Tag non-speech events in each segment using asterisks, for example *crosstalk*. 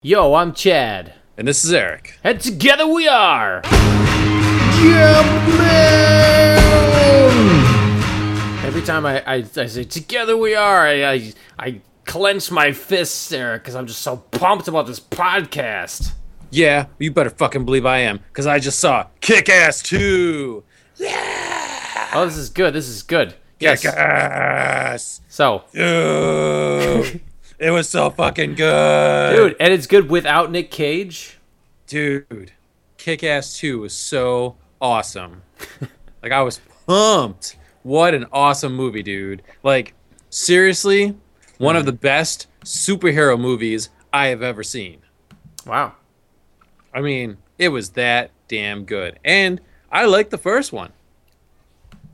Yo, I'm Chad. And this is Eric. And together we are. Every time I, I, I say together we are, I, I, I clench my fists, Eric, because I'm just so pumped about this podcast. Yeah, you better fucking believe I am, because I just saw Kick Ass 2. Yeah! Oh, this is good. This is good. Yes. Kick Ass! So, *laughs* it was so fucking good. dude, and it's good without Nick Cage. Dude, Kick Ass 2 was so awesome. *laughs* like, I was pumped. What an awesome movie, dude. Like, seriously, one of the best superhero movies I have ever seen. Wow. I mean, it was that damn good. And I liked the first one.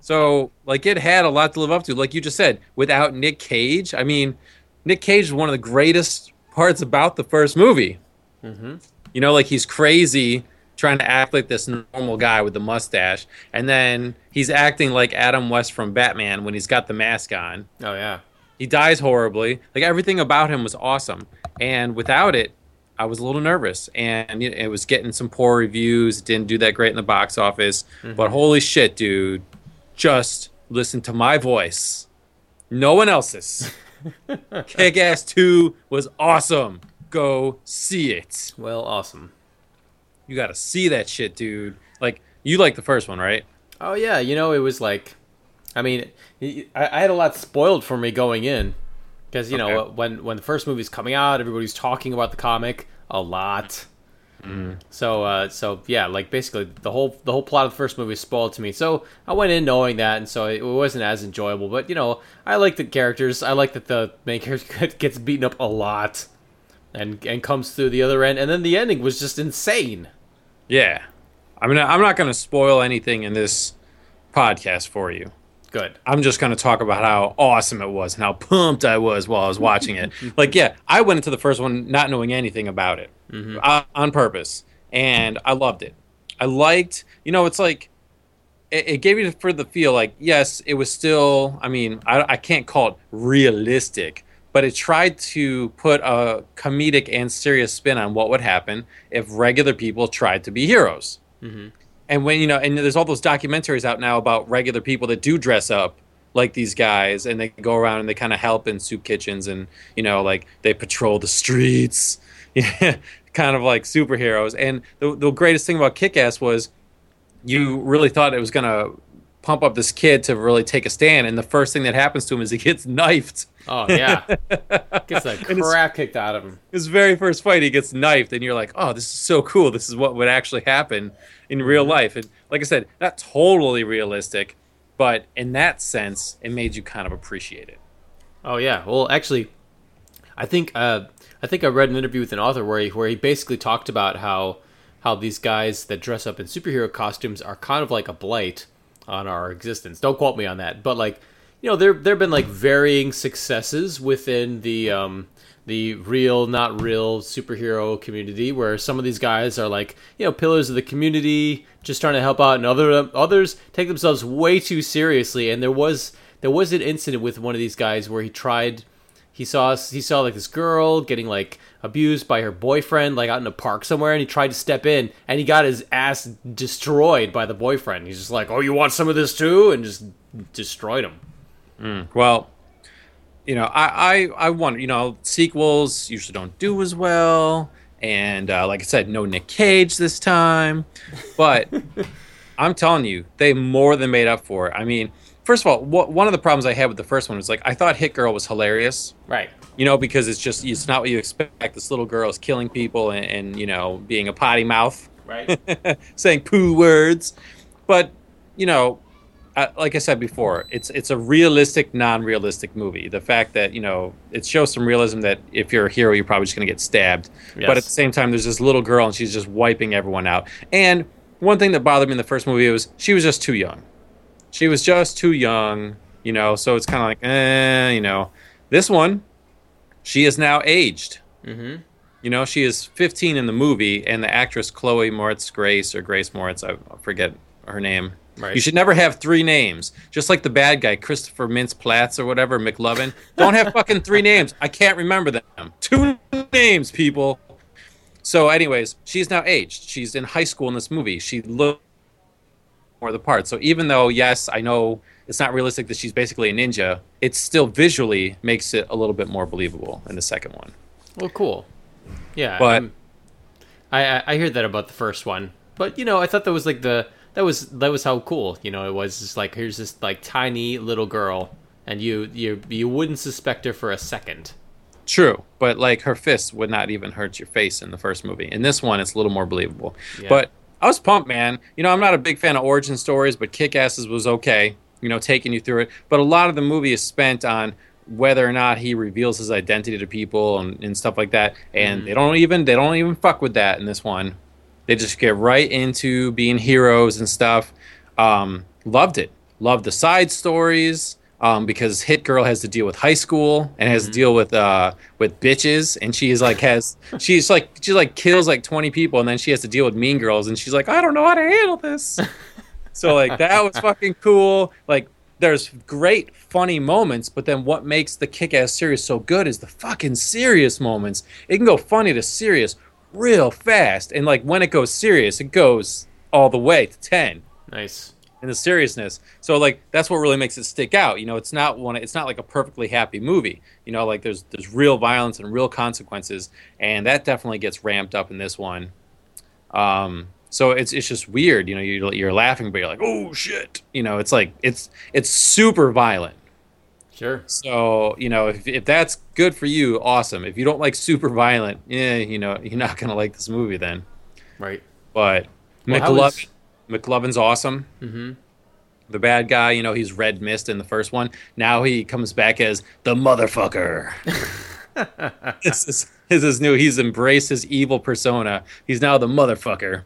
So, like, it had a lot to live up to. Like you just said, without Nick Cage, I mean, Nick Cage is one of the greatest parts about the first movie. Mm-hmm. You know, like, he's crazy trying to act like this normal guy with the mustache. And then he's acting like Adam West from Batman when he's got the mask on. Oh, yeah. He dies horribly. Like, everything about him was awesome. And without it, I was a little nervous, and it was getting some poor reviews. It didn't do that great in the box office, but holy shit, dude! Just listen to my voice, no one else's. *laughs* *laughs* Kick Ass Two was awesome. Go see it. Well, awesome. You got to see that shit, dude. Like you like the first one, right? Oh yeah, you know it was like, I mean, I, I had a lot spoiled for me going in, because you know when when the first movie's coming out, everybody's talking about the comic a lot. So uh, so yeah, like basically the whole the whole plot of the first movie spoiled to me. So I went in knowing that, and so it wasn't as enjoyable. But you know, I like the characters. I like that the main character *laughs* gets beaten up a lot, and and comes through the other end, and then the ending was just insane. Yeah. I mean, I'm not going to spoil anything in this podcast for you. Good. I'm just going to talk about how awesome it was and how pumped I was while I was watching it. *laughs* like, yeah, I went into the first one not knowing anything about it uh, on purpose, and I loved it. I liked, you know, it's like it, it gave you for the feel like yes, it was still. I mean, I, I can't call it realistic, but it tried to put a comedic and serious spin on what would happen if regular people tried to be heroes and when you know and there's all those documentaries out now about regular people that do dress up like these guys and they go around and they kind of help in soup kitchens and you know like they patrol the streets *laughs* kind of like superheroes. And the, the greatest thing about kick-ass was you really thought it was to pump up this kid to really take a stand and the first thing that happens to him is he gets knifed. Oh yeah, *laughs* gets the crap kicked out of him. his very first fight he gets knifed and you're like oh this is so cool. This is what would actually happen in real life. And like i said not totally realistic but in that sense it made you kind of appreciate it. Oh yeah. Well, actually, I think uh, I think I read an interview with an author where he where he basically talked about how how these guys that dress up in superhero costumes are kind of like a blight on our existence. Don't quote me on that, but like you know, there there've been like varying successes within the um, the real, not real superhero community, where some of these guys are like you know pillars of the community, just trying to help out, and other others take themselves way too seriously. And there was there was an incident with one of these guys where he tried he saw he saw like this girl getting like abused by her boyfriend like out in a park somewhere and he tried to step in and he got his ass destroyed by the boyfriend. He's just like oh you want some of this too? and just destroyed him. Well you know i i, I wonder you know sequels usually don't do as well and uh, like i said no nick cage this time but *laughs* i'm telling you they more than made up for it. I mean first of all wha- one of the problems i had with the first one was like i thought hit girl was hilarious. Right you know, because it's just it's not what you expect. This little girl is killing people and, and you know being a potty mouth, right *laughs* saying poo words. But you know, uh, like I said before, it's it's a realistic, non-realistic movie. The fact that you know it shows some realism that if you're a hero, you're probably just going to get stabbed. Yes. But at the same time, there's this little girl and she's just wiping everyone out. And one thing that bothered me in the first movie was she was just too young. She was just too young, you know. So it's kind of like, eh, you know. This one, she is now aged. mm-hmm You know, she is 15 in the movie, and the actress Chloe Moretz Grace or Grace Moretz, I forget her name. Right. You should never have three names, just like the bad guy Christopher Mintz Platts or whatever McLovin. Don't have fucking three *laughs* names. I can't remember them. Two names, people. So, anyways, she's now aged. She's in high school in this movie. She looked more the part. So even though yes, I know it's not realistic that she's basically a ninja, it still visually makes it a little bit more believable in the second one. Well, cool. Yeah, But- I, I I heard that about the first one, but you know, I thought that was like the that was that was how cool you know it was. Just like here's this like tiny little girl, and you you you wouldn't suspect her for a second. True, but like her fists would not even hurt your face in the first movie. In this one, it's a little more believable. Yeah. But I was pumped, man. You know, I'm not a big fan of origin stories, but Kick Asses was okay. You know, taking you through it. But a lot of the movie is spent on whether or not he reveals his identity to people and, and stuff like that. And they don't even they don't even fuck with that in this one. They just get right into being heroes and stuff. Um, loved it. Loved the side stories um, because Hit Girl has to deal with high school and has to deal with uh, with bitches, and she's like has *laughs* she's like she like kills like twenty people, and then she has to deal with Mean Girls, and she's like I don't know how to handle this. *laughs* so like that was fucking cool. Like there's great funny moments, but then what makes the kick-ass series so good is the fucking serious moments. It can go funny to serious real fast, and like when it goes serious, it goes all the way to ten Nice. And the seriousness. So like that's what really makes it stick out. You know, it's not one. It's not like a perfectly happy movie. You know, like there's there's real violence and real consequences, and that definitely gets ramped up in this one. Um, so it's it's just weird. You know, you're you're laughing, but you're like, oh shit. You know, it's like it's it's super violent. Sure. So you know, if if that's good for you, awesome. If you don't like super violent, yeah, you know, you're not gonna like this movie then. Right. But Well, McLovin, is- McLovin's awesome. Mm-hmm. The bad guy, you know, he's Red Mist in the first one. Now he comes back as the motherfucker. *laughs* this is this is new. He's embraced his evil persona. He's now the motherfucker,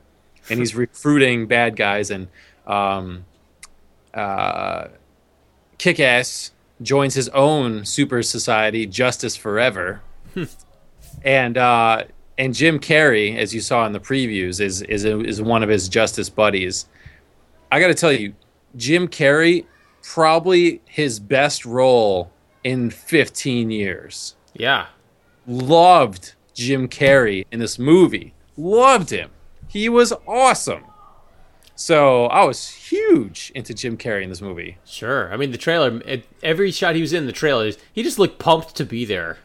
and he's recruiting bad guys. And um, uh, Kick-Ass joins his own super society, Justice Forever, and uh, and Jim Carrey, as you saw in the previews, is is is one of his Justice buddies. I got to tell you, Jim Carrey probably his best role in 15 years. Yeah. Loved Jim Carrey in this movie. Loved him. He was awesome. So I was huge into Jim Carrey in this movie. Sure. I mean, the trailer. Every shot he was in the trailers, he just looked pumped to be there.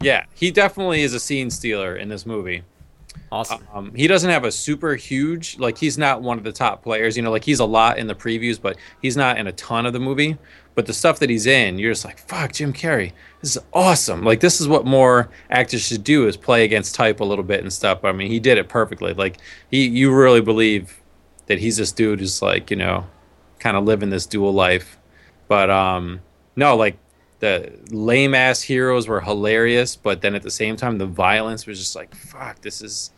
Yeah, he definitely is a scene stealer in this movie. Awesome. Um, he doesn't have a super huge like he's not one of the top players. You know, like he's a lot in the previews, but he's not in a ton of the movie. But the stuff that he's in, you're just like, fuck, Jim Carrey, this is awesome. Like this is what more actors should do is play against type a little bit and stuff. I mean, he did it perfectly. Like he, you really believe that he's this dude who's like, you know, kind of living this dual life. But um, no, like the lame ass heroes were hilarious, but then at the same time, the violence was just like, fuck, this is,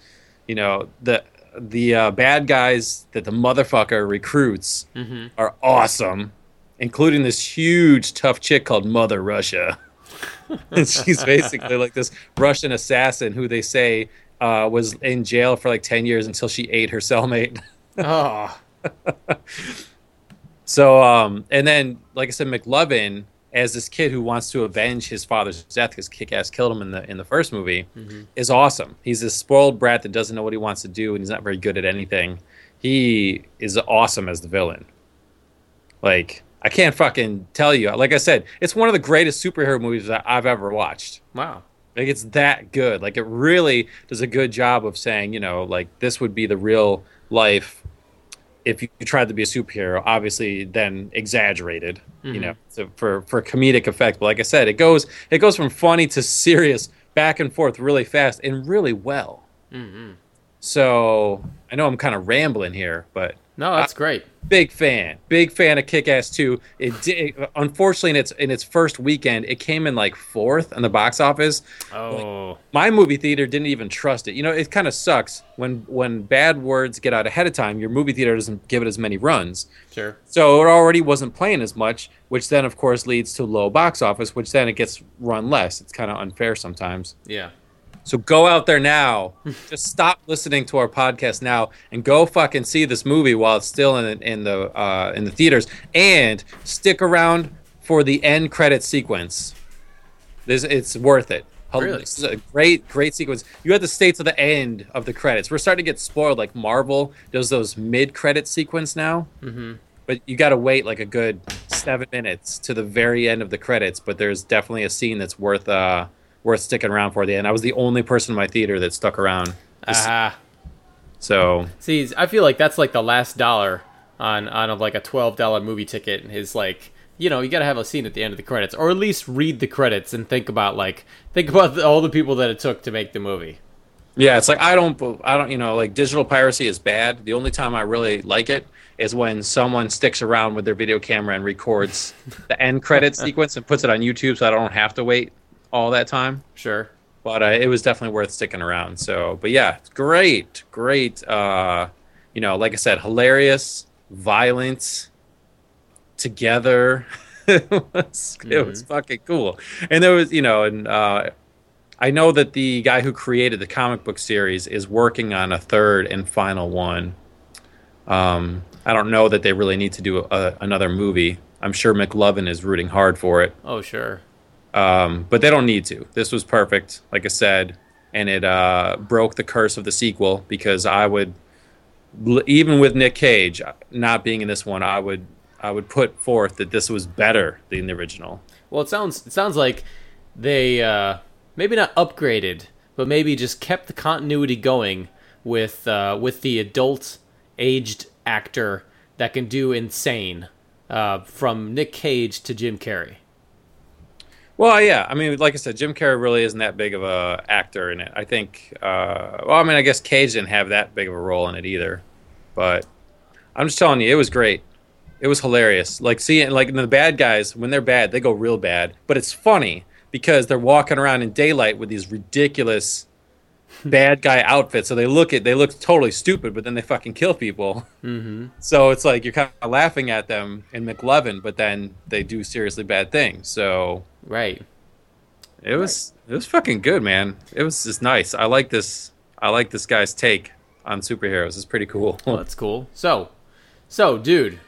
you know, the the uh, bad guys that the motherfucker recruits Mm-hmm. are awesome, including this huge tough chick called Mother Russia. *laughs* and she's basically like this Russian assassin who they say uh, was in jail for like 10 years until she ate her cellmate. oh. *laughs* So, um, and then, like I said, McLovin as this kid who wants to avenge his father's death because Kick-Ass killed him in the in the first movie is awesome. He's this spoiled brat that doesn't know what he wants to do and he's not very good at anything. He is awesome as the villain. Like I can't fucking tell you. Like I said, it's one of the greatest superhero movies that I've ever watched. Wow. Like it's that good. Like it really does a good job of saying, you know, like this would be the real life if you tried to be a superhero. Obviously, then exaggerated, you know, so for for comedic effect. But like I said, it goes it goes from funny to serious, back and forth, really fast and really well. Mm-hmm. So I know I'm kind of rambling here, but No, that's great. big fan, big fan of Kick Ass 2. It did, unfortunately in its in its first weekend, it came in like fourth on the box office Oh. my movie theater didn't even trust it. You know, it kind of sucks when when bad words get out ahead of time. Your movie theater doesn't give it as many runs, Sure. so it already wasn't playing as much, which then of course leads to low box office, which then it gets run less. It's kind of unfair sometimes. Yeah. So go out there now. *laughs* Just stop listening to our podcast now and go fucking see this movie while it's still in in the uh, in the theaters, and stick around for the end credit sequence. This it's worth it. Really? This is a great, great sequence. You had the states of the end of the credits. We're starting to get spoiled. Like Marvel does those mid-credit sequence now, Mm-hmm. but you got to wait like a good seven minutes to the very end of the credits. But there's definitely a scene that's worth uh worth sticking around for the end. I was the only person in my theater that stuck around. Ah, So see, I feel like that's like the last dollar on on a, like a twelve dollar movie ticket is like you know you got to have a scene at the end of the credits or at least read the credits and think about like think about the, all the people that it took to make the movie. Yeah, it's like I don't, I don't, you know, like digital piracy is bad. The only time I really like it is when someone sticks around with their video camera and records the end credit *laughs* sequence and puts it on YouTube, so I don't have to wait all that time. Sure. But uh, it was definitely worth sticking around. So, but yeah, great, great. Uh, you know, like I said, hilarious, violent, together. *laughs* it was, it was fucking cool. And there was, you know, and uh, I know that the guy who created the comic book series is working on a third and final one. Um, I don't know that they really need to do a, another movie. I'm sure McLovin is rooting hard for it, Oh sure. Um, but they don't need to. This was perfect, like I said, and it uh, broke the curse of the sequel because I would, even with Nick Cage not being in this one, I would I would put forth that this was better than the original. Well, it sounds it sounds like they uh, maybe not upgraded, but maybe just kept the continuity going with uh, with the adult aged actor that can do insane uh, from Nick Cage to Jim Carrey. Well, yeah. I mean, like I said, Jim Carrey really isn't that big of a actor in it. I think. Uh, well, I mean, I guess Cage didn't have that big of a role in it either. But I'm just telling you, it was great. It was hilarious. Like seeing, like the bad guys when they're bad, they go real bad. But it's funny because they're walking around in daylight with these ridiculous bad guy outfit, So they look at they look totally stupid, but then they fucking kill people. Mm-hmm. So it's like you're kind of laughing at them in McLovin, but then they do seriously bad things. So Right. it was it was fucking good, man. It was just nice. I like this. I like this guy's take on superheroes. It's pretty cool. Well, that's cool. So, so dude,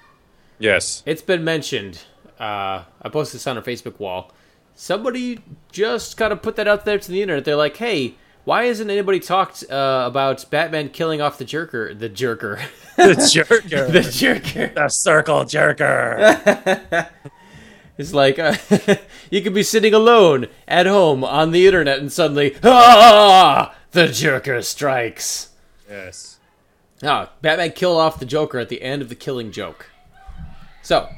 yes. it's been mentioned. Uh, I posted this on our Facebook wall. Somebody just kind of put that out there to the internet. They're like, "Hey, why hasn't anybody talked uh, about Batman killing off the jerker? The jerker, *laughs* The jerker. *laughs* the jerker." the circle jerker. *laughs* It's like uh, you could be sitting alone at home on the internet, and suddenly, ah, the jerker strikes. yes. Ah, Batman killed off the Joker at the end of the Killing Joke. So,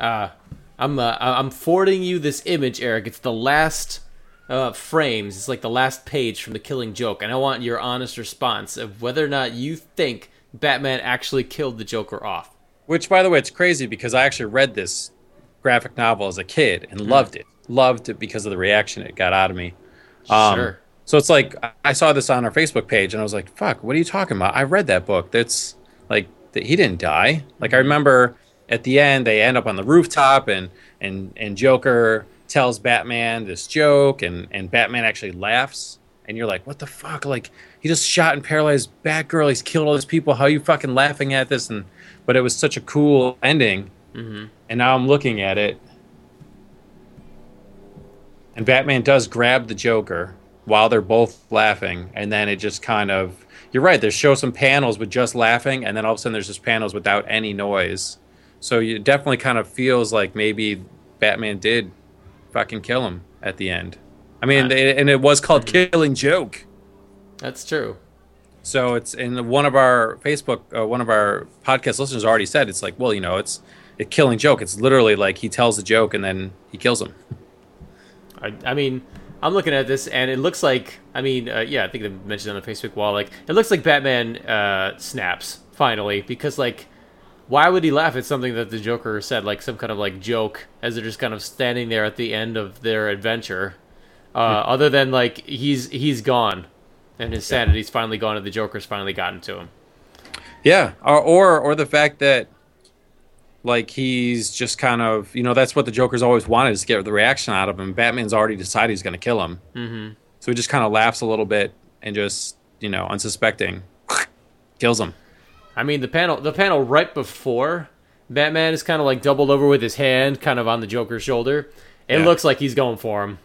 uh, I'm uh, I'm forwarding you this image, Eric. It's the last uh, frames. It's like the last page from the Killing Joke, and I want your honest response of whether or not you think Batman actually killed the Joker off. Which, by the way, it's crazy because I actually read this graphic novel as a kid and loved it. Loved it because of the reaction it got out of me. Um, sure. So it's like I saw this on our Facebook page, and I was like, "Fuck, what are you talking about?" I read that book. That's like that he didn't die. Like I remember at the end, they end up on the rooftop, and and and Joker tells Batman this joke, and and Batman actually laughs, and you're like, "What the fuck?" Like he just shot and paralyzed Batgirl. He's killed all these people. How are you fucking laughing at this? And but it was such a cool ending, Mm-hmm. and now I'm looking at it, and Batman does grab the Joker while they're both laughing, and then it just kind of you're right. They show some panels with just laughing, and then all of a sudden there's just panels without any noise. So it definitely kind of feels like maybe Batman did fucking kill him at the end. I mean, it- and it was called Killing Joke. That's true. So it's in one of our Facebook, uh, one of our podcast listeners already said it's like, well, you know, it's a killing joke. It's literally like he tells a joke and then he kills him. I, I mean, I'm looking at this, and it looks like, I mean, uh, yeah, I think they mentioned on the Facebook wall, like, it looks like Batman uh, snaps, finally, because, like, why would he laugh at something that the Joker said, like some kind of, like, joke, as they're just kind of standing there at the end of their adventure, uh, other than, like, he's he's gone, and his sanity's finally gone, and the Joker's finally gotten to him. Yeah, or or, or the fact that like he's just kind of you know that's what the Joker's always wanted is to get the reaction out of him. Batman's already decided he's going to kill him, Mm-hmm. so he just kind of laughs a little bit and just you know unsuspecting *laughs* kills him. I mean, the panel the panel right before Batman is kind of like doubled over with his hand, kind of on the Joker's shoulder. It Yeah. looks like he's going for him.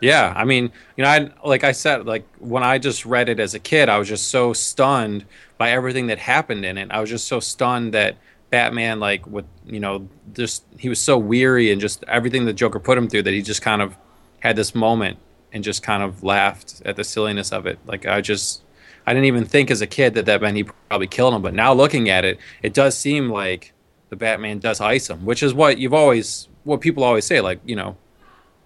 Yeah, I mean, you know, I like I said, like when I just read it as a kid, I was just so stunned by everything that happened in it. I was just so stunned that Batman, like, with you know, just he was so weary and just everything the Joker put him through that he just kind of had this moment and just kind of laughed at the silliness of it. Like I just, I didn't even think as a kid that that meant he probably killed him. But now looking at it, it does seem like the Batman does ice him, which is what you've always, what people always say, like you know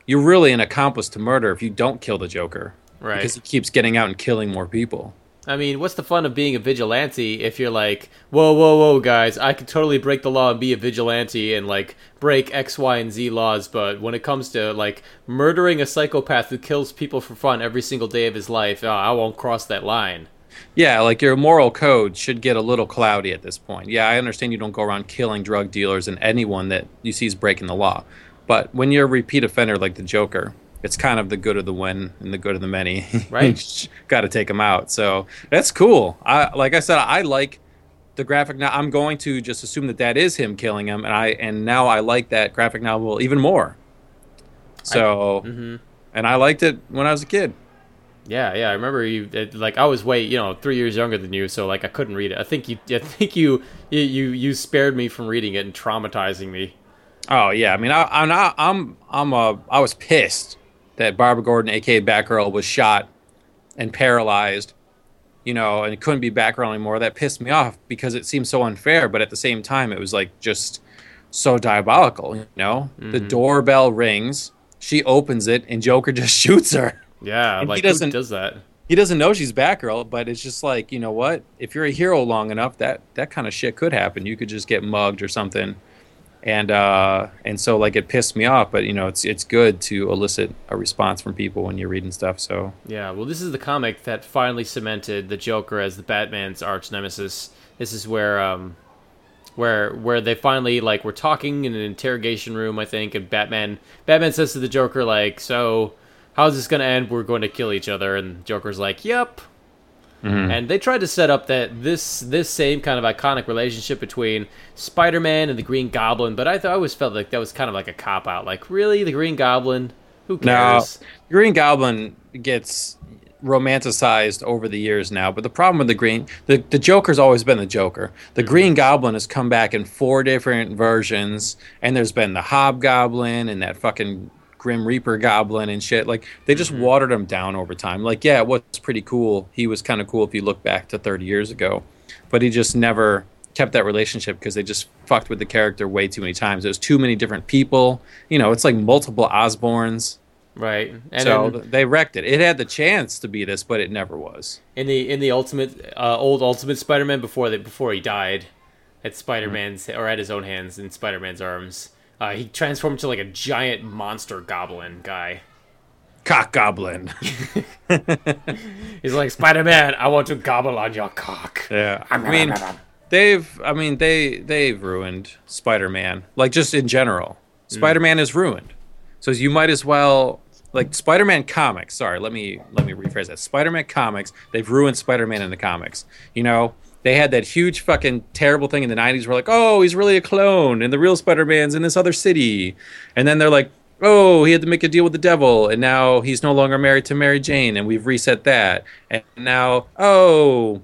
you're really an accomplice to murder if you don't kill the Joker. Right. Because he keeps getting out and killing more people. I mean, what's the fun of being a vigilante if you're like, whoa, whoa, whoa, guys, I could totally break the law and be a vigilante and like break X, Y, and Z laws, but when it comes to like murdering a psychopath who kills people for fun every single day of his life, oh, I won't cross that line. Yeah, like your moral code should get a little cloudy at this point. Yeah, I understand you don't go around killing drug dealers and anyone that you see is breaking the law. But when you're a repeat offender like the Joker, it's kind of the good of the win and the good of the many. *laughs* Right. Got to take them out. So that's cool. I like I said, I like the graphic now. I'm going to just assume that that is him killing him, and I and now I like that graphic novel even more. So, I, mm-hmm. and I liked it when I was a kid. Yeah, yeah, I remember you. It, like I was way, you know, three years younger than you, so like I couldn't read it. I think you, I think you, you, you, spared me from reading it and traumatizing me. Oh yeah, I mean, I, I'm not, I'm I'm uh, I was pissed that Barbara Gordon, aka Batgirl, was shot and paralyzed, you know, and couldn't be Batgirl anymore. That pissed me off because it seemed so unfair, but at the same time, it was like just so diabolical. You know, mm-hmm. the doorbell rings, she opens it, and Joker *laughs* just shoots her. Yeah, and like he doesn't, does that? He doesn't know she's Batgirl, but it's just like you know what? If you're a hero long enough, that that kind of shit could happen. You could just get mugged or something and uh, and so like it pissed me off. But you know, it's it's good to elicit a response from people when you're reading stuff. So yeah, well, this is the comic that finally cemented the Joker as the Batman's arch nemesis. This is where um, where where they finally like were talking in an interrogation room, I think, and Batman Batman says to the Joker like, "So, how's this gonna end? We're going to kill each other." And Joker's like, "Yep." Mm-hmm. And they tried to set up that this this same kind of iconic relationship between Spider-Man and the Green Goblin, but I, th- I always felt like that was kind of like a cop out. Like, really, the Green Goblin? Who cares? No, Green Goblin gets romanticized over the years now, but the problem with the Green, the, the Joker's always been the Joker. The mm-hmm. Green Goblin has come back in four different versions, and there's been the Hobgoblin and that fucking Grim Reaper Goblin and shit. Like they just mm-hmm. watered him down over time. Like yeah, it was pretty cool. He was kind of cool if you look back to 30 years ago, but he just never kept that relationship because they just fucked with the character way too many times. There's too many different people. You know, it's like multiple Osborns. Right. And so in, they wrecked it. It had the chance to be this, but it never was. In the in the ultimate uh, old Ultimate Spider-Man before that before he died, at Spider-Man's mm-hmm. or at his own hands in Spider-Man's arms. Uh, he transformed into like a giant monster goblin guy. Cock goblin. *laughs* He's like Spider Man. I want to gobble on your cock. Yeah, I mean, they've. I mean, they they've ruined Spider Man. Like just in general, Spider Man mm. is ruined. So you might as well like Spider Man comics. Sorry, let me let me rephrase that. Spider Man comics. They've ruined Spider Man in the comics. You know, they had that huge fucking terrible thing in the 90s where like oh he's really a clone and the real spider-man's in this other city. And then they're like oh he had to make a deal with the devil and now he's no longer married to mary jane and we've reset that. And now oh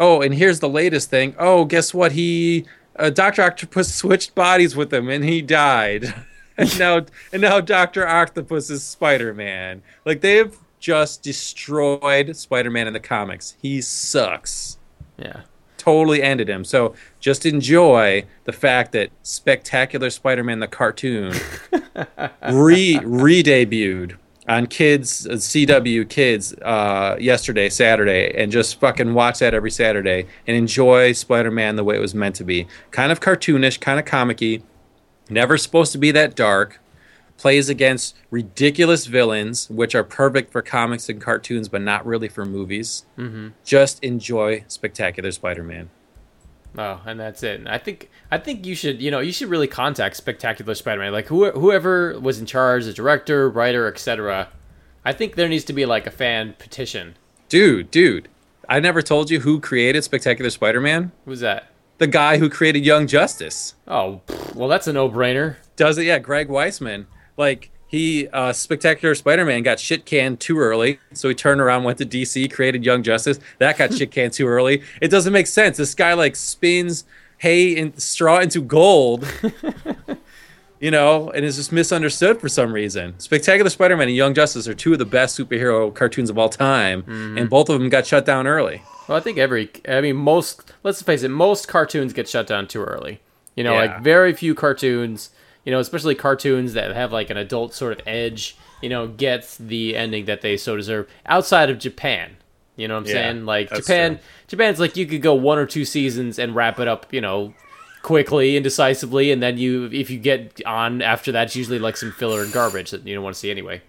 oh and here's the latest thing. Oh guess what? He uh, dr octopus *laughs* switched bodies with him and he died. *laughs* And now and now dr octopus is spider-man. Like they've just destroyed spider-man in the comics. He sucks yeah. Totally ended him. So just enjoy the fact that Spectacular Spider-Man the cartoon *laughs* re re debuted on kids uh, CW kids uh, yesterday Saturday and just fucking watch that every Saturday and enjoy Spider-Man the way it was meant to be. Kind of cartoonish, kind of comicky. Never supposed to be that dark plays against ridiculous villains, which are perfect for comics and cartoons, but not really for movies. Mm-hmm. Just enjoy Spectacular Spider-Man. Oh, and that's it. I think I think you should you know you should really contact Spectacular Spider-Man, like who, whoever was in charge, the director, writer, etc. I think there needs to be like a fan petition. Dude, dude, I never told you who created Spectacular Spider-Man. Who's that? The guy who created Young Justice. Oh, well, that's a no-brainer. Does it? Yeah, Greg Weisman like he uh, spectacular Spider-Man got shit canned too early, so he turned around, went to DC, created Young Justice. That got shit canned too early. It doesn't make sense. This guy like spins hay and straw into gold, *laughs* you know, and is just misunderstood for some reason. Spectacular Spider-Man and Young Justice are two of the best superhero cartoons of all time, and both of them got shut down early. Well, I think every, I mean, most, let's face it, most cartoons get shut down too early. You know, Yeah. like very few cartoons, you know, especially cartoons that have like an adult sort of edge, you know, gets the ending that they so deserve outside of Japan. You know what I'm Yeah, saying? Like Japan, true. Japan's like you could go one or two seasons and wrap it up, you know, quickly and decisively, and then you, if you get on after that, it's usually like some filler and garbage that you don't want to see anyway.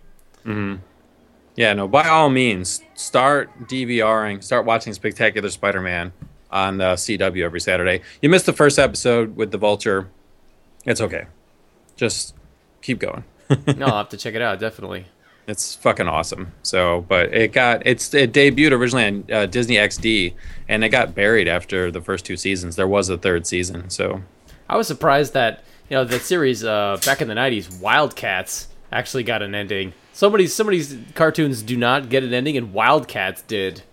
Yeah, no, by all means, start DVRing, start watching Spectacular Spider Man on uh, CW every Saturday. You missed the first episode with the Vulture. It's okay. Just keep going. *laughs* no, I'll have to check it out definitely. It's fucking awesome. So, but it got it's it debuted originally on uh, Disney XD, and it got buried after the first two seasons. There was a third season, so I was surprised that you know that series uh, back in the '90s, Wildcats, actually got an ending. Some of these some of these cartoons do not get an ending, and Wildcats did.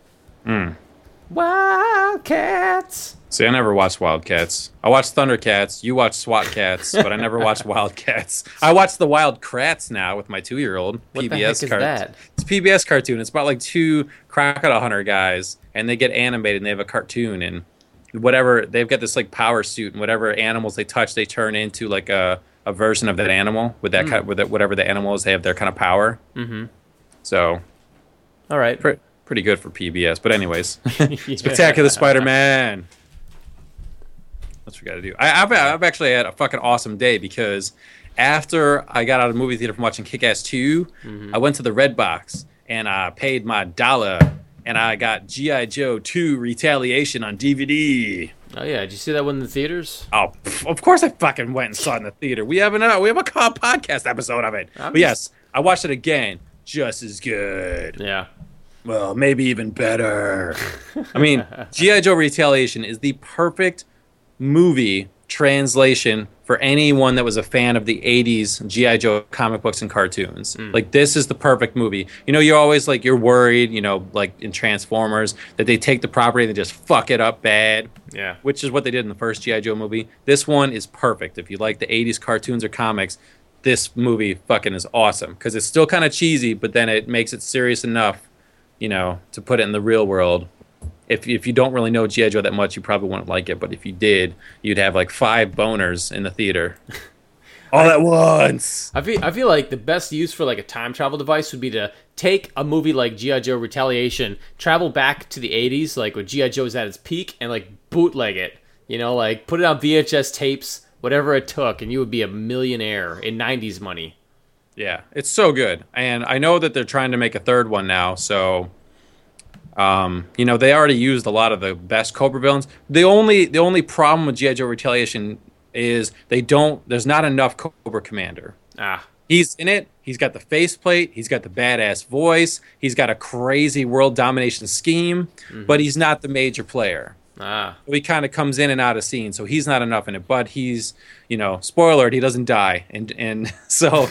Wildcats. See, I never watched Wildcats. I watched Thundercats. You watched SWAT Kats, *laughs* but I never watched Wildcats. I watch the Wild Kratts now with my two-year-old. What the PBS heck is cart- that? It's a PBS cartoon. It's about like two crocodile hunter guys, and they get animated, and they have a cartoon, and whatever they've got this like power suit, and whatever animals they touch, they turn into like a, a version of that animal with that kind with that, whatever the animal is. They have their kind of power. Mm-hmm. So All right. pre- pretty good for PBS. But anyways. *laughs* Spectacular Spider-Man. That's what we got to do. I, I've, I've actually had a fucking awesome day because after I got out of the movie theater from watching Kick-Ass 2, I went to the Red Box and I paid my dollar and I got G.I. Joe 2 Retaliation on DVD. Oh yeah, did you see that one in the theaters? Oh, of course I fucking went and saw it in the theater. We have an uh, we have a podcast episode of it. I'm but yes, I watched it again. Just as good. Yeah. Well, maybe even better. I mean, G.I. Joe Retaliation is the perfect movie translation for anyone that was a fan of the 80s G.I. Joe comic books and cartoons. Mm. Like, this is the perfect movie. You know, you're always like, you're worried, you know, like in Transformers, that they take the property and they just fuck it up bad, Yeah. which is what they did in the first G.I. Joe movie. This one is perfect. If you like the 80s cartoons or comics, this movie fucking is awesome because it's still kind of cheesy, but then it makes it serious enough you know, to put it in the real world. If, if you don't really know G.I. Joe that much, you probably wouldn't like it. But if you did, you'd have like five boners in the theater. *laughs* All at once. I feel I feel like the best use for like a time travel device would be to take a movie like GI Joe Retaliation, travel back to the 80s like when GI Joe was at its peak and like bootleg it. You know, like put it on VHS tapes, whatever it took and you would be a millionaire in 90s money. Yeah, it's so good. And I know that they're trying to make a third one now. So, um, you know, they already used a lot of the best Cobra villains. The only the only problem with G.I. Joe Retaliation is they don't. There's not enough Cobra Commander. Ah. He's in it. He's got the faceplate. He's got the badass voice. He's got a crazy world domination scheme, but he's not the major player. Ah. So he kind of comes in and out of scene, so he's not enough in it. But he's, you know, spoiler alert, he doesn't die, and and *laughs* so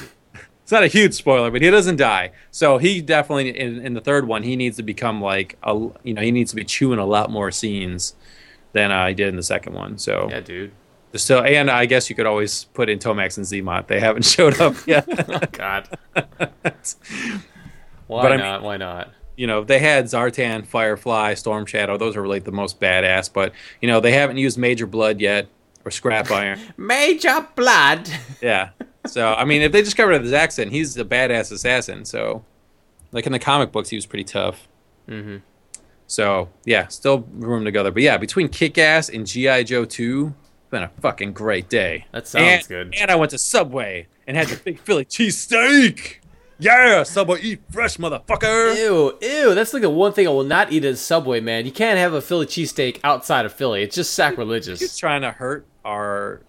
it's not a huge spoiler, but he doesn't die. So he definitely in, in the third one, he needs to become like a, you know, he needs to be chewing a lot more scenes than uh, did in the second one. So Yeah, dude. Still, and I guess you could always put in Tomax and Xamot. They haven't *laughs* showed up yet. *laughs* Oh god. *laughs* Why But I not? Why not? you know, they had Zartan, Firefly, Storm Shadow. Those are like the most badass. But you know, they haven't used Major Blood yet or Scrap Iron. Major blood. yeah. So I mean, if they just got rid of his accent, he's a badass assassin. So, like in the comic books, he was pretty tough. Mm-hmm. So yeah, still room together. But yeah, between Kick Ass and GI Joe Two, been a fucking great day. That sounds And- good. And I went to Subway and had the big Philly cheesesteak. Yeah, Subway eat fresh, motherfucker. Ew, ew. That's like the one thing I will not eat at Subway, man. You can't have a Philly cheesesteak outside of Philly. It's just sacrilegious. He's trying to hurt our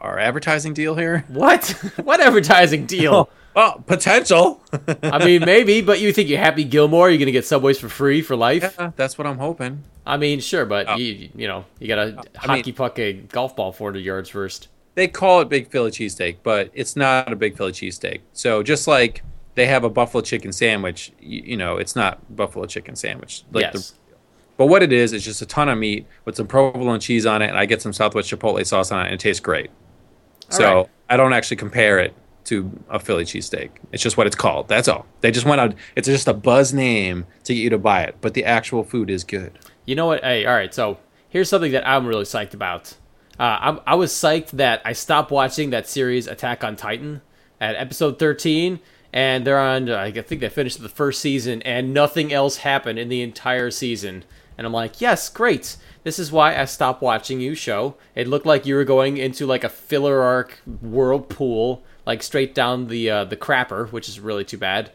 our advertising deal here. *laughs* what? what advertising deal? Oh. Well, potential. *laughs* I mean, maybe, but you think you're Happy Gilmore? You're gonna get Subways for free for life? Yeah, that's what I'm hoping. I mean, sure, but oh. you you know you gotta I mean- hockey puck a golf ball 400 yards first. they call it big Philly cheesesteak, but it's not a big Philly cheesesteak. So just like they have a buffalo chicken sandwich, you, you know, it's not buffalo chicken sandwich. Like yes. the, but what it is is just a ton of meat with some provolone cheese on it, and I get some Southwest Chipotle sauce on it, and it tastes great. So right. I don't actually compare it to a Philly cheesesteak. It's just what it's called. That's all. They just went out. It's just a buzz name to get you to buy it, but the actual food is good. You know what? Hey, all right. So here's something that I'm really psyched about. Uh, I'm, I was psyched that I stopped watching that series Attack on Titan at episode 13, and they're on. I think they finished the first season, and nothing else happened in the entire season. And I'm like, yes, great. This is why I stopped watching you show. It looked like you were going into like a filler arc whirlpool, like straight down the uh, the crapper, which is really too bad.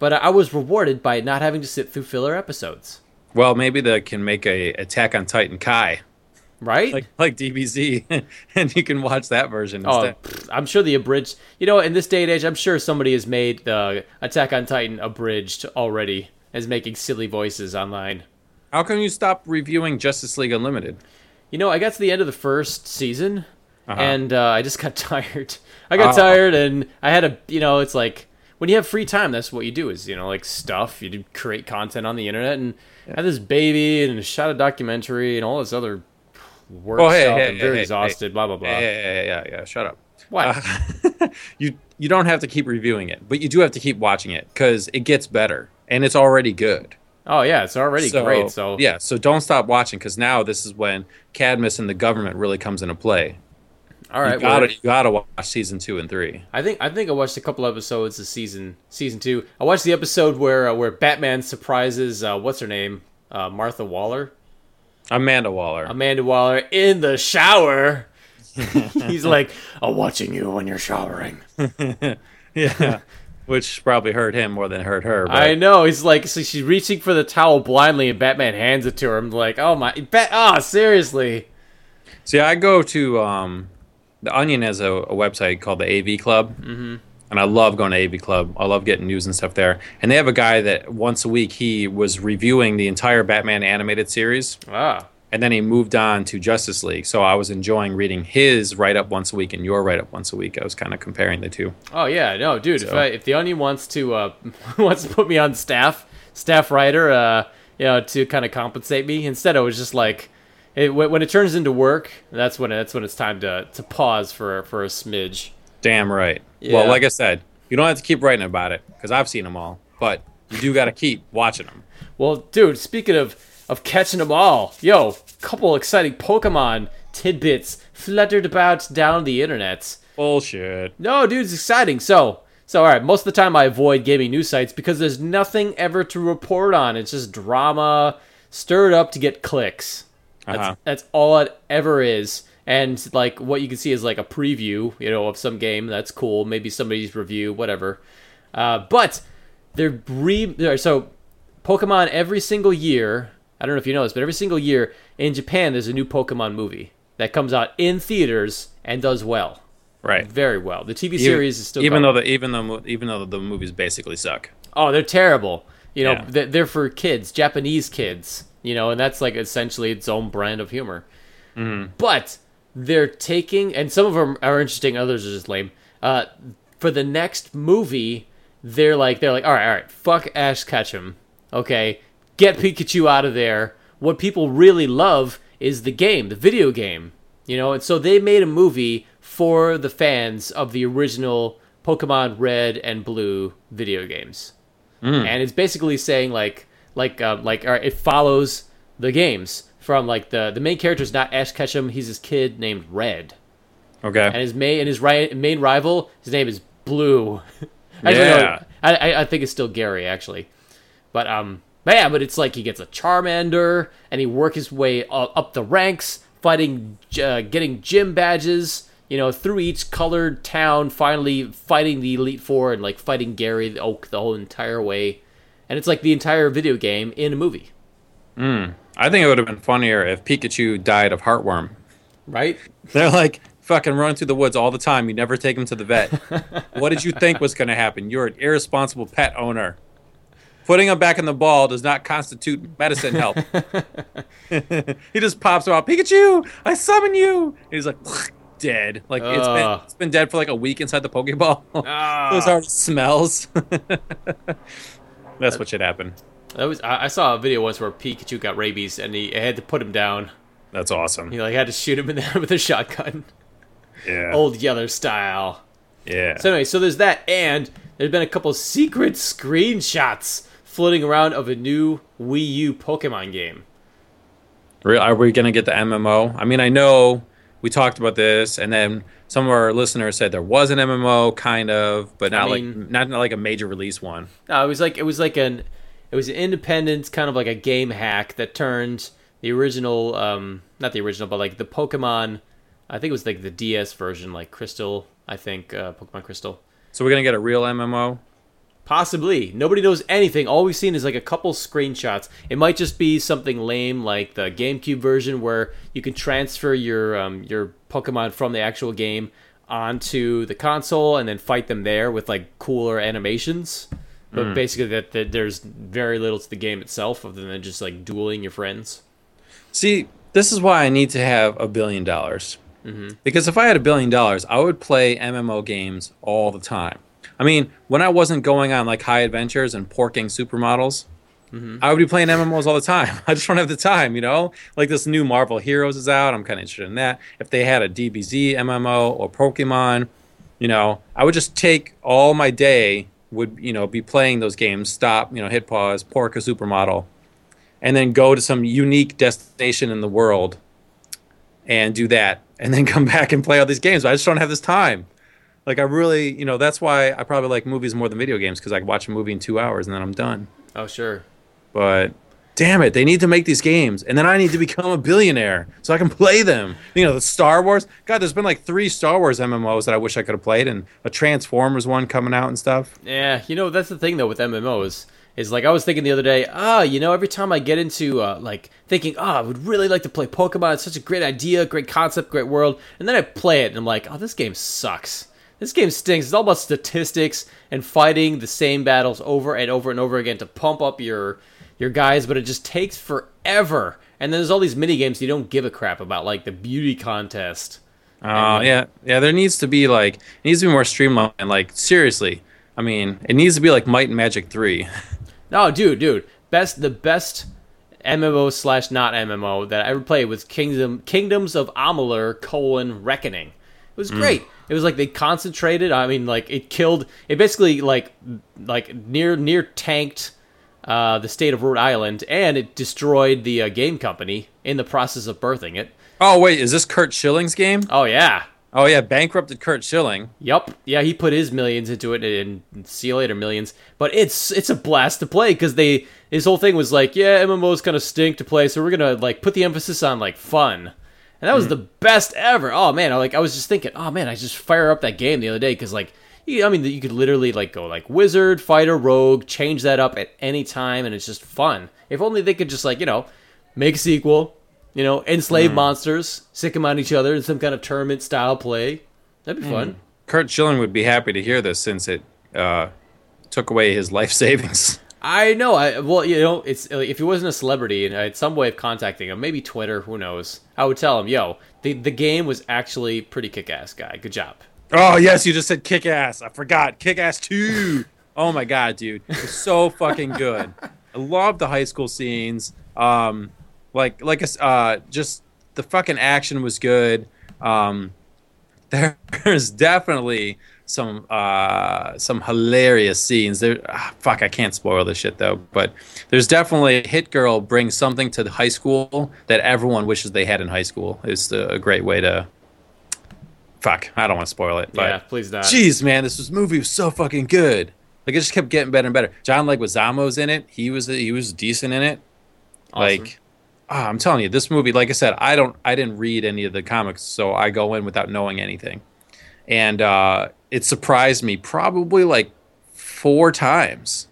But I was rewarded by not having to sit through filler episodes, Well, maybe they can make a Attack on Titan Kai, right? like like DBZ, *laughs* and you can watch that version Oh, instead. pfft, I'm sure the abridged. You know, in this day and age, I'm sure somebody has made the Attack on Titan abridged already, as making silly voices online. How come you stop reviewing Justice League Unlimited? You know, I got to the end of the first season, Uh-huh. and uh, I just got *laughs* tired. I got Oh. tired, and I had a. You know, it's like when you have free time, that's what you do. Is you know, like stuff. You do create content on the internet, and I had this baby, and shot a documentary, and all this other work Oh, hey, stuff. hey, I'm hey, very hey, exhausted. Blah blah blah. Yeah, yeah, yeah, yeah, yeah. Shut up. What? Uh, *laughs* you you don't have to keep reviewing it, but you do have to keep watching it because it gets better and it's already good. Oh yeah, it's already so, great. So yeah, so don't stop watching because now this is when Cadmus and the government really comes into play. all right. you gotta well, you gotta watch season two and three. I think I think I watched a couple episodes of season season two. I watched the episode where uh, where Batman surprises uh, what's her name uh, Martha Waller, Amanda Waller. Amanda Waller in the shower. *laughs* He's like, "I'm watching you when you're showering." *laughs* yeah, which probably hurt him more than hurt her. But I know. He's like, so she's reaching for the towel blindly, and Batman hands it to her. I'm like, "Oh my, Bat- oh seriously." See, I go to um, the Onion has a, a website called the AV Club, mm-hmm. and I love going to AV Club. I love getting news and stuff there. And they have a guy that once a week he was reviewing the entire Batman animated series, Ah, and then he moved on to Justice League. So I was enjoying reading his write up once a week and your write up once a week. I was kind of comparing the two. oh yeah, no, dude. If, I, if the Onion wants to uh, *laughs* wants to put me on staff, staff writer, uh, you know, to kind of compensate me, instead I was just like, it, when when it turns into work, that's when that's when it's time to to pause for for a smidge. Damn right. Yeah. Well, like I said, you don't have to keep writing about it because I've seen them all, but you do got to keep watching them. Well, dude, speaking of of catching them all, yo, a couple exciting Pokemon tidbits fluttered about down the internet. Bullshit. No, dude, it's exciting. So, so all right. Most of the time, I avoid gaming news sites because there's nothing ever to report on. It's just drama stirred up to get clicks. That's, Uh-huh. that's all it ever is. And like what you can see is like a preview, you know, of some game. That's cool. Maybe somebody's review, whatever. Uh, but they're re so Pokemon every single year. I don't know if you know this, but every single year in Japan, there's a new Pokemon movie that comes out in theaters and does well, Right. very well. The TV Even- series is still even going. though the even though even though the movies basically suck. Oh, they're terrible. You know, Yeah. they're, they're for kids, Japanese kids. You know, and that's like essentially its own brand of humor. Mm-hmm. But they're taking, and some of them are interesting, others are just lame. Uh, for the next movie, they're like, they're like, all right, all right, fuck Ash Ketchum. Okay, get Pikachu out of there. What people really love is the game, the video game. You know, and so they made a movie for the fans of the original Pokemon Red and Blue video games and it's basically saying like like uh, like right, it follows the games from like the the main character is not Ash Ketchum. He's this kid named Red, Okay. and his main and his ri- main rival his name is Blue. *laughs* Actually, Yeah. I, I I think it's still Gary actually, but um. But yeah, but it's like he gets a Charmander, and he work his way up the ranks, fighting, uh, getting gym badges, you know, through each colored town, finally fighting the Elite Four and like fighting Gary the Oak the whole entire way. And it's like the entire video game in a movie, I think it would have been funnier if Pikachu died of heartworm. right? *laughs* They're like fucking running through the woods all the time. You never take him to the vet. *laughs* what did you think was going to happen? You're an irresponsible pet owner. Putting him back in the ball does not constitute medicine help. *laughs* *laughs* he just pops him out, Pikachu, I summon you. And he's like, dead. Like it's been it's been dead for like a week inside the Pokeball. *laughs* Ah. Those already smells. That's what should happen. That was I, I saw a video once where Pikachu got rabies and he had to put him down. That's awesome. He like had to shoot him in the head with a shotgun, Yeah. old Yeller style. yeah. So anyway, so there's that, and there's been a couple secret screenshots floating around of a new Wii U Pokemon game. Re- Are we going to get the MMO? I mean, I know we talked about this, and then some of our listeners said there was an MMO, kind of, but not mean- like not, not like a major release one. No, it was like it was like an it was an independent kind of like a game hack that turned the original um not the original but like the Pokemon I think it was like the DS version like Crystal I think uh, Pokemon Crystal So we're going to get a real MMO. Possibly. Nobody knows anything. All we've seen is like a couple screenshots. It might just be something lame like the GameCube version where you can transfer your um, your Pokemon from the actual game onto the console and then fight them there with like cooler animations. But basically, that, that there's very little to the game itself other than just like dueling your friends. See, this is why I need to have a billion dollars. Because if I had a billion dollars, I would play MMO games all the time. I mean, when I wasn't going on like high adventures and porking supermodels, mm-hmm. I would be playing MMOs all the time. *laughs* I just don't have the time, you know? Like this new Marvel Heroes is out. I'm kind of interested in that. If they had a DBZ MMO or Pokemon, you know, I would just take all my day, would, you know, be playing those games, stop, you know, hit pause, pork a supermodel, and then go to some unique destination in the world and do that and then *laughs* come back and play all these games. I just don't have this time. Like I really, you know, that's why I probably like movies more than video games because I can watch a movie in two hours and then I'm done. Oh sure. But damn it, they need to make these games, and then I need to become a billionaire so I can play them. You know, the Star Wars. God, there's been like three Star Wars MMOs that I wish I could have played, and a Transformers one coming out and stuff. Yeah, you know that's the thing though with MMOs is like I was thinking the other day. Ah, you know, every time I get into uh, like thinking, ah, I would really like to play Pokemon. It's such a great idea, great concept, great world, and then I play it and I'm like, oh, this game sucks. This game stinks. It's all about statistics and fighting the same battles over and over and over again to pump up your your guys, but it just takes forever. And then there's all these mini games you don't give a crap about, like the beauty contest. Oh yeah, yeah. There needs to be like it needs to be more streamlined. Like seriously, I mean, it needs to be like Might and Magic Three. *laughs* No, dude, dude. Best the best MMO slash not MMO that I ever played was Kingdom Kingdoms of Amalur colon Reckoning. It was mm. great. It was like they concentrated. I mean, like it killed. It basically like like near near tanked uh, the state of Rhode Island, and it destroyed the uh, game company in the process of birthing it. Oh wait, is this Curt Schilling's game? Oh yeah, Oh yeah, bankrupted Curt Schilling. Yep. Yeah, he put his millions into it and see you later millions. But it's it's a blast to play because they his whole thing was like, yeah, MMOs kind of stink to play, so we're gonna like put the emphasis on like fun. And that was mm-hmm. the best ever. Oh man, I like I was just thinking, oh man, I just fire up that game the other day because like, you, I mean, you could literally like go like wizard, fighter, rogue, change that up at any time, and it's just fun. If only they could just like you know make a sequel, you know, enslave mm-hmm. monsters, sick them on each other in some kind of tournament style play. That'd be mm-hmm. fun. Curt Schilling would be happy to hear this since it uh, took away his life *laughs* savings. I know. I well, you know, it's if he wasn't a celebrity and I had some way of contacting him, maybe Twitter, who knows? I would tell him, "Yo, the the game was actually pretty kick ass, guy. Good job." Oh yes, you just said kick ass. I forgot. Kick ass two. Oh my god, dude. It was so fucking good. I love the high school scenes. Um like like uh just the fucking action was good. Um *laughs* there's definitely some uh some hilarious scenes there ah, fuck i can't spoil this shit though but there's definitely hit girl brings something to the high school that everyone wishes they had in high school it's a great way to fuck i don't want to spoil it but yeah, please not. Jeez, man, this was, movie was so fucking good. Like it just kept getting better and better. John Leguizamo's in it. He was he was decent in it. Awesome. Like, ah, I'm telling you, this movie. Like I said, I don't I didn't read any of the comics, so I go in without knowing anything, and uh, it surprised me probably like four times.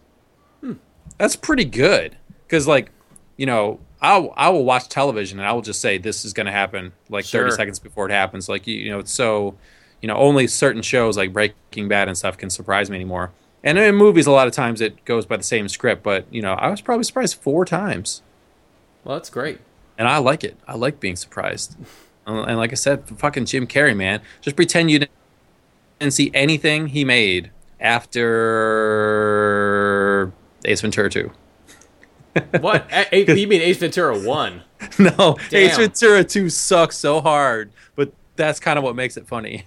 Hmm. That's pretty good because like you know. I'll, I will watch television and I will just say this is going to happen like 30 seconds before it happens. Like, you, you know, it's so, you know, only certain shows like Breaking Bad and stuff can surprise me anymore. And in movies, a lot of times it goes by the same script, but you know, I was probably surprised four times, well, that's great. and I like it. I like being surprised. *laughs* And and like I said, fucking Jim Carrey, man. Just pretend you didn't see anything he made after Ace Ventura 2. *laughs* What? A- A- you mean Ace Ventura one? *laughs* no, Ace Ventura 2 sucks so hard, but that's kind of what makes it funny.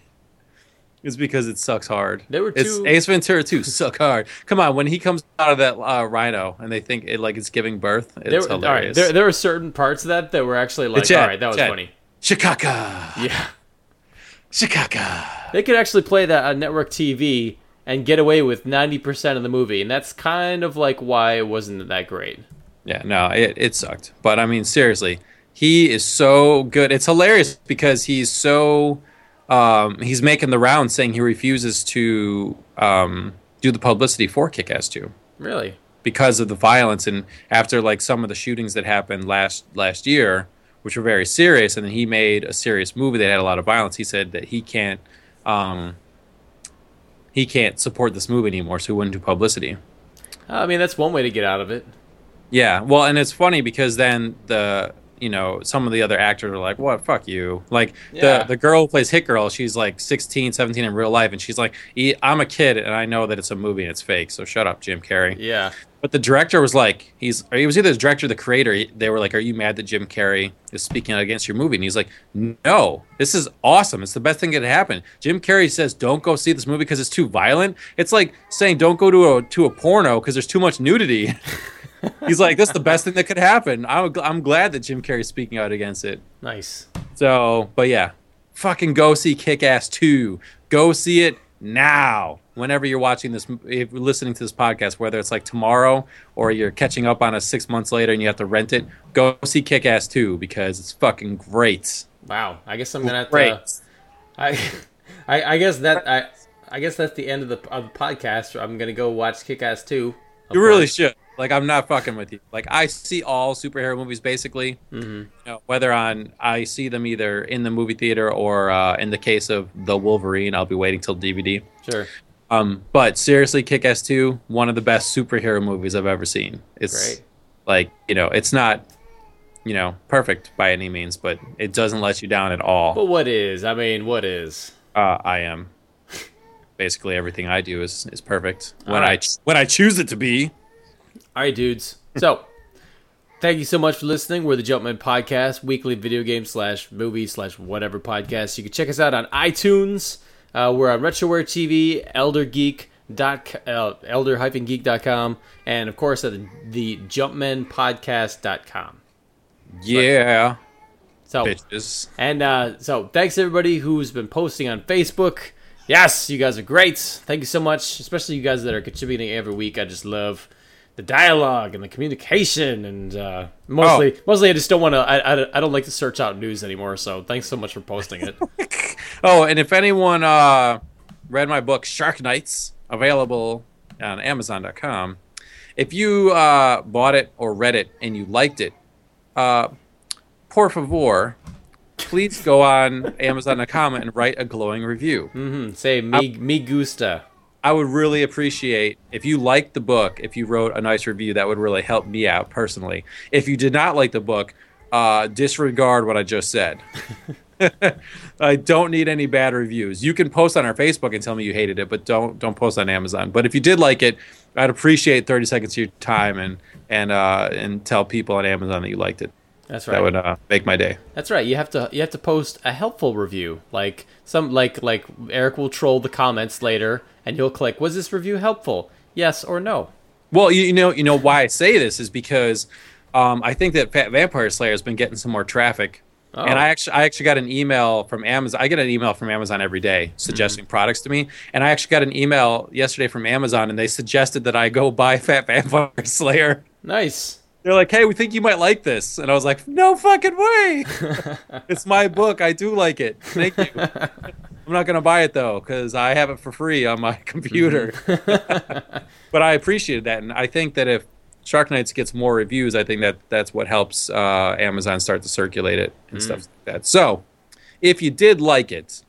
It's because it sucks hard. There were It's two- Ace Ventura 2 suck hard. Come on, when he comes out of that uh, rhino and they think it like it's giving birth, it's There, were- all right, hilarious. there, there were certain parts of that that were actually like, all right, that was Chad. funny. Chicago, Yeah, Chicago. they could actually play that on network TV and get away with ninety percent of the movie, and that's kind of like why it wasn't that great. Yeah, no, it, it sucked. But I mean, seriously, he is so good. It's hilarious because he's so um, he's making the rounds saying he refuses to um, do the publicity for Kick Ass 2 Really? because of the violence and after like some of the shootings that happened last last year, which were very serious, and then he made a serious movie that had a lot of violence. He said that he can't um, he can't support this movie anymore, so he wouldn't do publicity. I mean, that's one way to get out of it. Yeah, well, and it's funny because then the you know some of the other actors are like, "What? Fuck you!" Like Yeah. the the girl who plays Hit Girl, she's like 16, 17 in real life, and she's like, "E- "I'm a kid, and I know that it's a movie and it's fake, so shut up, Jim Carrey." Yeah. But the director was like, he's or he was either the director or the creator. he- They were like, "Are you mad that Jim Carrey is speaking out against your movie?" And he's like, "No, this is awesome. It's the best thing that could happen." Jim Carrey says, "Don't go see this movie because it's too violent." It's like saying, "Don't go to a to a porno because there's too much nudity." *laughs* he's like, "That's the best thing that could happen." I'm I'm glad that Jim Carrey's speaking out against it. Nice. So, but yeah, fucking go see Kick Ass 2. Go see it now. Whenever you're watching this, if you're listening to this podcast, whether it's like tomorrow or you're catching up on it six months later and you have to rent it, go see Kick Ass 2 because it's fucking great. Wow. I guess I'm gonna have to. Great. Uh, I, *laughs* I, I guess that I, I guess that's the end of the of the podcast. I'm gonna go watch Kick Ass two. of You really should. Like, I'm not fucking with you. Like, I see all superhero movies basically. Mhm. You know, whether on I see them either in the movie theater or uh, in the case of the Wolverine, I'll be waiting till DVD. Sure. Um, but seriously, Kick Ass 2, one of the best superhero movies I've ever seen. It's Great. like, you know, it's not, you know, perfect by any means, but it doesn't let you down at all. But what is? I mean, what is? Uh, I am. *laughs* Basically, everything I do is, is perfect when I when I choose it to be. All right, dudes. So, thank you so much for listening. We're the Jumpman Podcast, weekly video game slash movie slash whatever podcast. You can check us out on iTunes. Uh, we're on RetroWare TV, Elder Geek. Dot, uh, elder-geek.com and of course at the, the jumpmanpodcast.com Yeah, so bitches. and uh, so thanks everybody who's been posting on facebook yes you guys are great thank you so much especially you guys that are contributing every week i just love the dialogue and the communication and uh, mostly mostly i just don't want to I, I, I don't like to search out news anymore so thanks so much for posting it *laughs* Oh, and if anyone uh, read my book Shark Nights, available on Amazon.com, if you uh, bought it or read it and you liked it, uh, por favor, please go on Amazon.com and write a glowing review. mm-hmm. say me, me gusta I would really appreciate if you liked the book, if you wrote a nice review, that would really help me out personally. If you did not like the book, uh, disregard what I just said. *laughs* I don't need any bad reviews. You can post on our Facebook and tell me you hated it, but don't don't post on Amazon. But if you did like it, I'd appreciate 30 seconds of your time and and uh, and tell people on Amazon that you liked it. That's right That would uh, make my day. That's right. You have to you have to post a helpful review. Like some like like Eric will troll the comments later and he'll click, "Was this review helpful?" Yes or no. Well, you, you know, you know why I say this is because um, I think that Fat Vampire Slayer has been getting some more traffic, Oh. and I actually, I actually got an email from Amazon. I get an email from Amazon every day suggesting products to me, and I actually got an email yesterday from Amazon, and they suggested that I go buy Fat *laughs* Vampire Slayer. Nice. They're like, "Hey, we think you might like this," and I was like, "No fucking way! *laughs* it's my book. I do like it. Thank you." *laughs* I'm not gonna buy it though because I have it for free on my *laughs* computer. but I appreciated that, and I think that if Shark Nights gets more reviews, I think that that's what helps uh, Amazon start to circulate it and stuff like that. So, if you did like it,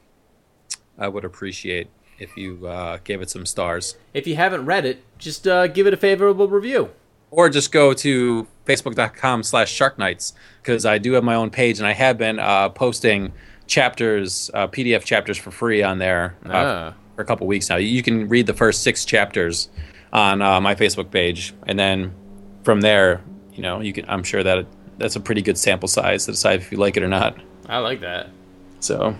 I would appreciate if you uh, gave it some stars. If you haven't read it, just uh, give it a favorable review. Or just go to facebook.com slash shark nights because i do have my own page and i have been uh, posting chapters uh, pdf chapters for free on there uh, Ah. for a couple weeks now you can read the first six chapters on uh, my facebook page and then from there you know you can i'm sure that that's a pretty good sample size to decide if you like it or not I like that. so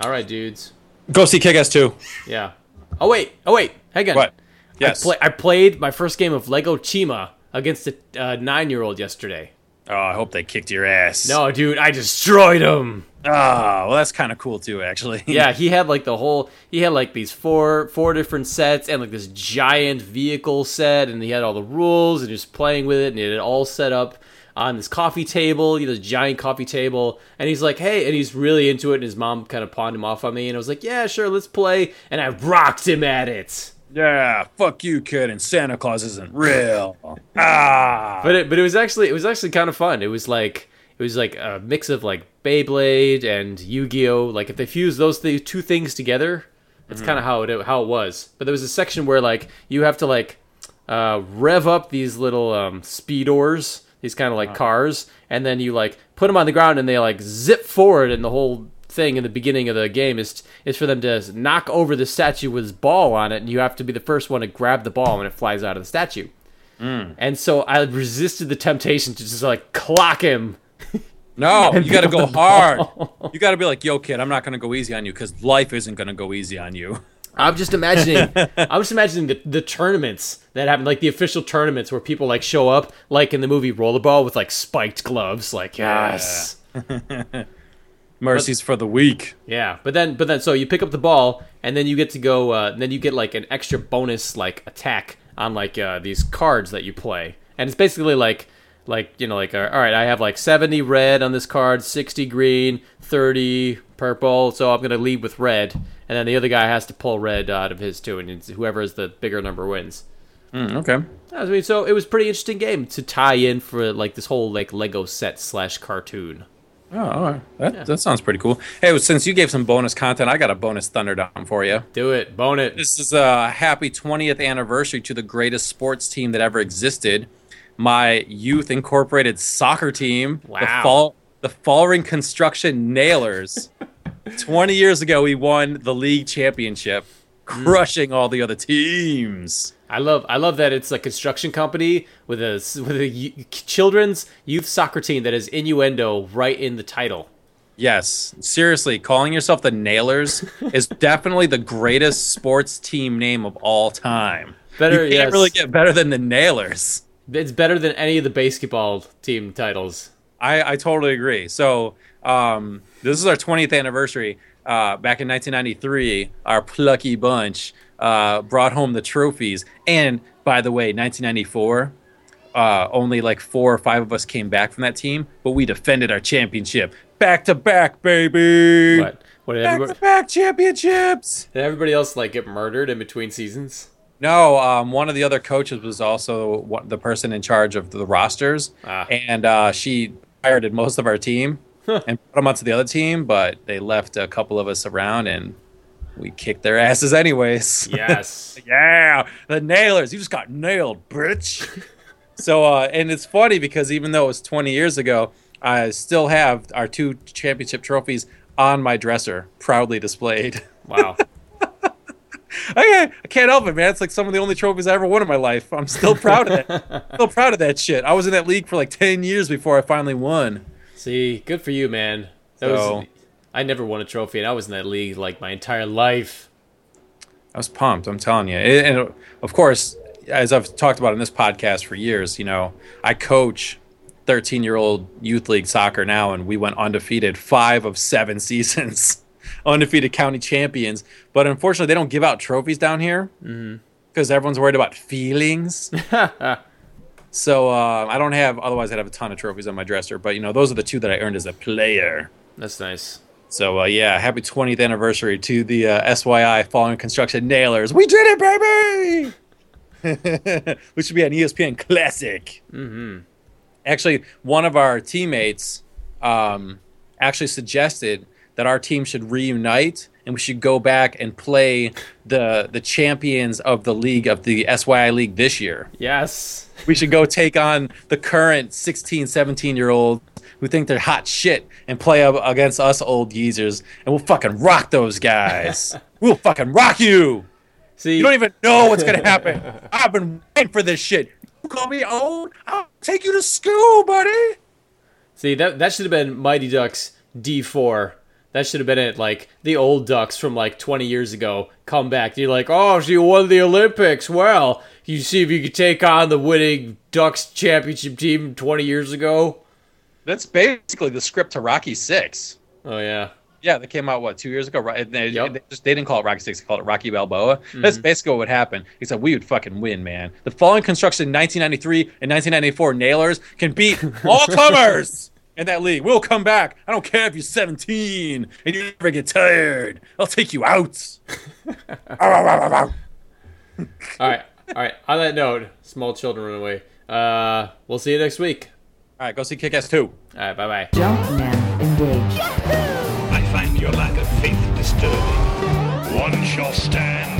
All right, dudes. go see kick-ass 2 Yeah. Oh wait. Oh wait. Hang on. what yes I, play, I played my first game of Lego Chima against a uh, nine-year-old yesterday. oh i hope they kicked your ass No, dude, I destroyed him. oh well that's kind of cool too actually *laughs* Yeah, he had like the whole. He had like these four four different sets and like this giant vehicle set, and he had all the rules and he was playing with it, and he had it all set up on this coffee table, you know, this giant coffee table. And he's like, "Hey," and he's really into it. And his mom kind of pawned him off on me, and I was like, "Yeah, sure, let's play." And I rocked him at it. Yeah, fuck you, kid, and Santa Claus isn't real. ah. But it, but it was actually it was actually kind of fun. It was like it was like a mix of like Beyblade and Yu-Gi-Oh. Like if they fuse those th- two things together, that's kind of how it how it was. But there was a section where like you have to like uh, rev up these little um, Speedorz, these kind of like cars, and then you like put them on the ground and they like zip forward, and the whole thing in the beginning of the game is is for them to knock over the statue with his ball on it, and you have to be the first one to grab the ball when it flies out of the statue. Mm. And so I resisted the temptation to just like clock him. *laughs* No, *laughs* you got to go hard. *laughs* You got to be like, yo, kid, I'm not going to go easy on you because life isn't going to go easy on you. I'm just imagining. I'm just imagining the, the tournaments that happen, like the official tournaments where people like show up, like in the movie Rollerball, with like spiked gloves. Like yes, Mercies for the weak. yeah. But then, but then, so you pick up the ball, and then you get to go. Uh, then you get like an extra bonus like attack on like uh, these cards that you play, and it's basically like. Like you know, like uh, all right, I have like seventy red on this card, sixty green, thirty purple. So I'm gonna lead with red, and then the other guy has to pull red out of his too, and it's whoever is the bigger number wins. Mm, okay. I mean, so it was a pretty interesting game to tie in for like this whole like Lego set slash cartoon. Oh, all right. That, that sounds pretty cool. Hey, well, since you gave some bonus content, I got a bonus Thunderdome for you. Do it, bone it. This is a happy 20th anniversary to the greatest sports team that ever existed. My youth incorporated soccer team, the Wow. fall the Fallring Construction Nailers. *laughs* 20 years ago, we won the league championship, hmm. crushing all the other teams. I love I love that it's a construction company with a with a children's youth soccer team that has innuendo right in the title. Yes, seriously, calling yourself the Nailers *laughs* is definitely the greatest sports team name of all time. Better, you can't yes. really get better than the Nailers. It's better than any of the basketball team titles. I, I totally agree. So um, this is our 20th anniversary. Uh, back in 1993, our plucky bunch uh, brought home the trophies. And by the way, 1994, uh, only like four or five of us came back from that team, but we defended our championship back to back, baby. What? What did Back to back championships. did everybody else like get murdered in between seasons? No, um, one of the other coaches was also one, the person in charge of the rosters, Ah. and uh, she pirated most of our team and put them onto the other team, but they left a couple of us around, and we kicked their asses anyways. *laughs* Yes. yeah, the nailers, you just got nailed, bitch. *laughs* so, uh, and it's funny because even though it was 20 years ago, I still have our two championship trophies on my dresser, proudly displayed. wow. *laughs* I, I can't help it, man. It's like some of the only trophies I ever won in my life. I'm still proud of that. still proud of that shit. I was in that league for like ten years before I finally won. See, good for you, man. That So- was I never won a trophy, and I was in that league like my entire life. I was pumped. I'm telling you. And and of course, as I've talked about in this podcast for years, you know, I coach 13 year old youth league soccer now, and we went undefeated five of seven *laughs* seasons, undefeated county champions. But unfortunately, they don't give out trophies down here because everyone's worried about feelings. *laughs* So uh, I don't have. Otherwise, I'd have a ton of trophies on my dresser. But you know, those are the two that I earned as a player. That's nice. So uh, yeah, happy 20th anniversary to the uh, SYI Fallen Construction Nailers. We did it, baby! *laughs* we should be an ESPN Classic. Mm-hmm. Actually, one of our teammates um, actually suggested that our team should reunite and we should go back and play the the champions of the league of the SYI league this year. Yes. We should go take on the current 16, 17 year olds who think they're hot shit and play up against us old geezers and we'll fucking rock those guys. *laughs* we'll fucking rock you. See, You don't even know what's gonna *laughs* happen. I've been waiting for this shit. You call me old? I'll take you to school, buddy. see that that should have been Mighty Ducks D4. That should have been it. Like the old Ducks from like 20 years ago come back. You're like, oh, she won the Olympics. Well, you see if you could take on the winning Ducks championship team 20 years ago. That's basically the script to Rocky Six. Oh yeah. Yeah, that came out what two years ago. Right? They, Yep. they, just, they didn't call it Rocky Six; they called it Rocky Balboa. That's basically what would happen. Except we would fucking win, man. The following construction in 1993 and 1994 Nailers can beat *laughs* all comers in that league. We'll come back. I don't care if you're 17 and you never get tired. I'll take you out. *laughs* All right. All right. On that note, small children run away. Uh, we'll see you next week. All right, go see Kick-Ass 2. All right. Bye bye. Jumpman engaged. I find your lack of faith disturbing. One shall stand